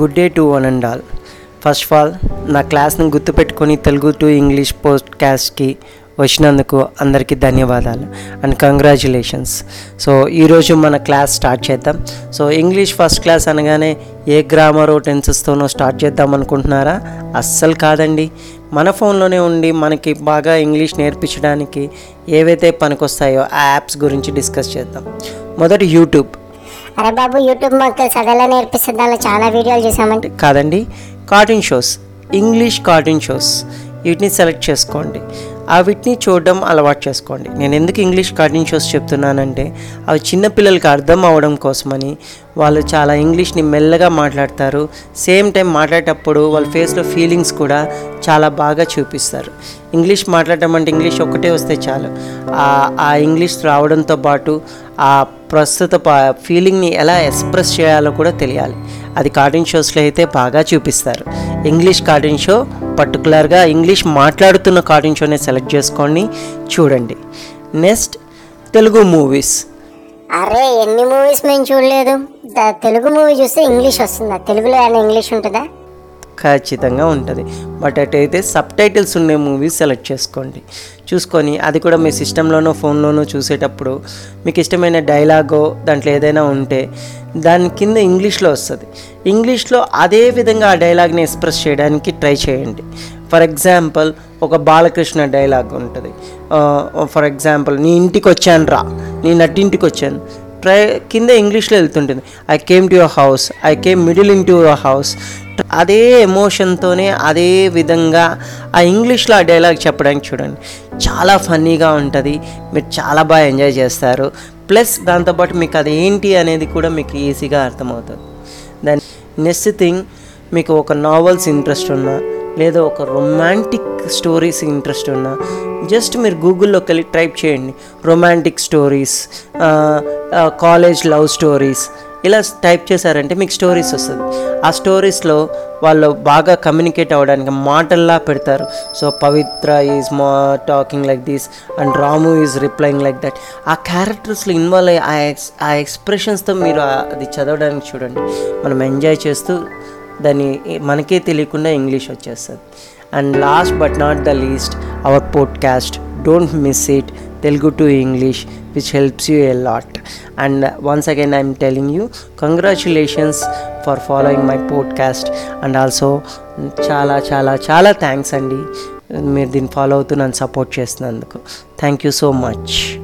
Good day to one and all. First of all నా క్లాస్ని గుర్తుపెట్టుకొని తెలుగు టు ఇంగ్లీష్ పోస్ట్కాస్ట్కి వచ్చినందుకు అందరికీ ధన్యవాదాలు అండ్ కంగ్రాచులేషన్స్. సో ఈరోజు మన క్లాస్ స్టార్ట్ చేద్దాం. సో ఇంగ్లీష్ ఫస్ట్ క్లాస్ అనగానే ఏ గ్రామరో టెన్సెస్తోనో స్టార్ట్ చేద్దాం అనుకుంటున్నారా? అస్సలు కాదండి. మన ఫోన్లోనే ఉండి మనకి బాగా ఇంగ్లీష్ నేర్పించడానికి ఏవైతే పనికొస్తాయో ఆ యాప్స్ గురించి డిస్కస్ చేద్దాం. మొదటి యూట్యూబ్. అరే బాబు యూట్యూబ్ మాకు తెలుసు అదెలా నేర్పిస్తుంది చాలా వీడియోలు చేసామంటే కాదండి cartoon shows. English cartoon shows. వీటిని సెలెక్ట్ చేసుకోండి. వీటిని చూడడం అలవాటు చేసుకోండి. నేను ఎందుకు ఇంగ్లీష్ కార్టూన్ షోస్ చెప్తున్నానంటే అవి చిన్నపిల్లలకి అర్థం అవడం కోసమని వాళ్ళు చాలా ఇంగ్లీష్ని మెల్లగా మాట్లాడతారు. సేమ్ టైం మాట్లాడేటప్పుడు వాళ్ళ ఫేస్లో ఫీలింగ్స్ కూడా చాలా బాగా చూపిస్తారు. ఇంగ్లీష్ మాట్లాడటం అంటే ఇంగ్లీష్ ఒక్కటే వస్తే చాలు. ఆ- ఇంగ్లీష్ రావడంతో పాటు ఆ ప్రస్తుత ఫీలింగ్ని ఎలా ఎక్స్ప్రెస్ చేయాలో కూడా తెలియాలి. అది కార్టూన్ షోస్లో అయితే బాగా చూపిస్తారు. ఇంగ్లీష్ కార్టూన్ షో పర్టికులర్గా ఇంగ్లీష్ మాట్లాడుతున్న కార్టూన్ షోనే సెలెక్ట్ చేసుకోండి చూడండి. Next Telugu movies. అరే ఎన్ని మూవీస్ మేము చూడలేదు. తెలుగు మూవీ చూస్తే ఇంగ్లీష్ వస్తుందా? తెలుగులో ఏమైనా ఇంగ్లీష్ ఉంటుందా? ఖచ్చితంగా ఉంటుంది. బట్ అటైతే సబ్ టైటిల్స్ ఉండే మూవీస్ సెలెక్ట్ చేసుకోండి. చూసుకొని అది కూడా మీ సిస్టంలోనో ఫోన్లోనో చూసేటప్పుడు మీకు ఇష్టమైన డైలాగో దాంట్లో ఏదైనా ఉంటే దాని కింద ఇంగ్లీష్లో వస్తుంది. ఇంగ్లీష్లో అదే విధంగా ఆ డైలాగ్ని ఎక్స్ప్రెస్ చేయడానికి ట్రై చేయండి. ఫర్ ఎగ్జాంపుల్ ఒక బాలకృష్ణ డైలాగ్ ఉంటుంది. ఫర్ ఎగ్జాంపుల్ నీ ఇంటికి వచ్చాను రా నీ నట్టింటికి వచ్చాను ట్రై కింద ఇంగ్లీష్లో వెళ్తుంటుంది. I came to your house I came middle in to your house అదే ఎమోషన్తోనే అదే విధంగా ఆ ఇంగ్లీష్లో ఆ డైలాగ్ చెప్పడానికి చూడండి. చాలా ఫన్నీగా ఉంటుంది. మీరు చాలా బాగా ఎంజాయ్ చేస్తారు. ప్లస్ దాంతోపాటు మీకు అది ఏంటి అనేది కూడా మీకు ఈజీగా అర్థమవుతుంది. దాని నెక్స్ట్ థింగ్ మీకు ఒక నావెల్స్ ఇంట్రెస్ట్ ఉన్నా లేదా ఒక రొమాంటిక్ స్టోరీస్ ఇంట్రెస్ట్ ఉన్నా జస్ట్ మీరు గూగుల్లోకి వెళ్ళి టైప్ చేయండి. Romantic stories college love stories ఇలా టైప్ చేశారంటే మీకు స్టోరీస్ వస్తుంది. ఆ స్టోరీస్లో వాళ్ళు బాగా కమ్యూనికేట్ అవ్వడానికి మాటల్లా పెడతారు. సో పవిత్ర ఈజ్ మా talking like this and Ramu is replying like that ఆ క్యారెక్టర్స్లో ఇన్వాల్వ్ అయ్యి ఆ ఎక్స్ ఆ ఎక్స్ప్రెషన్స్తో మీరు అది చదవడానికి చూడండి. మనం ఎంజాయ్ చేస్తూ దాన్ని మనకే తెలియకుండా ఇంగ్లీష్ వచ్చేస్తుంది. And last but not the least our podcast don't miss it Telugu to English which helps you a lot. And once again I'm telling you congratulations for following my podcast. And also చాలా చాలా చాలా thanks అండి. మీరు దీన్ని follow అవుతూ నన్ను support చేస్తున్నందుకు thank you so much.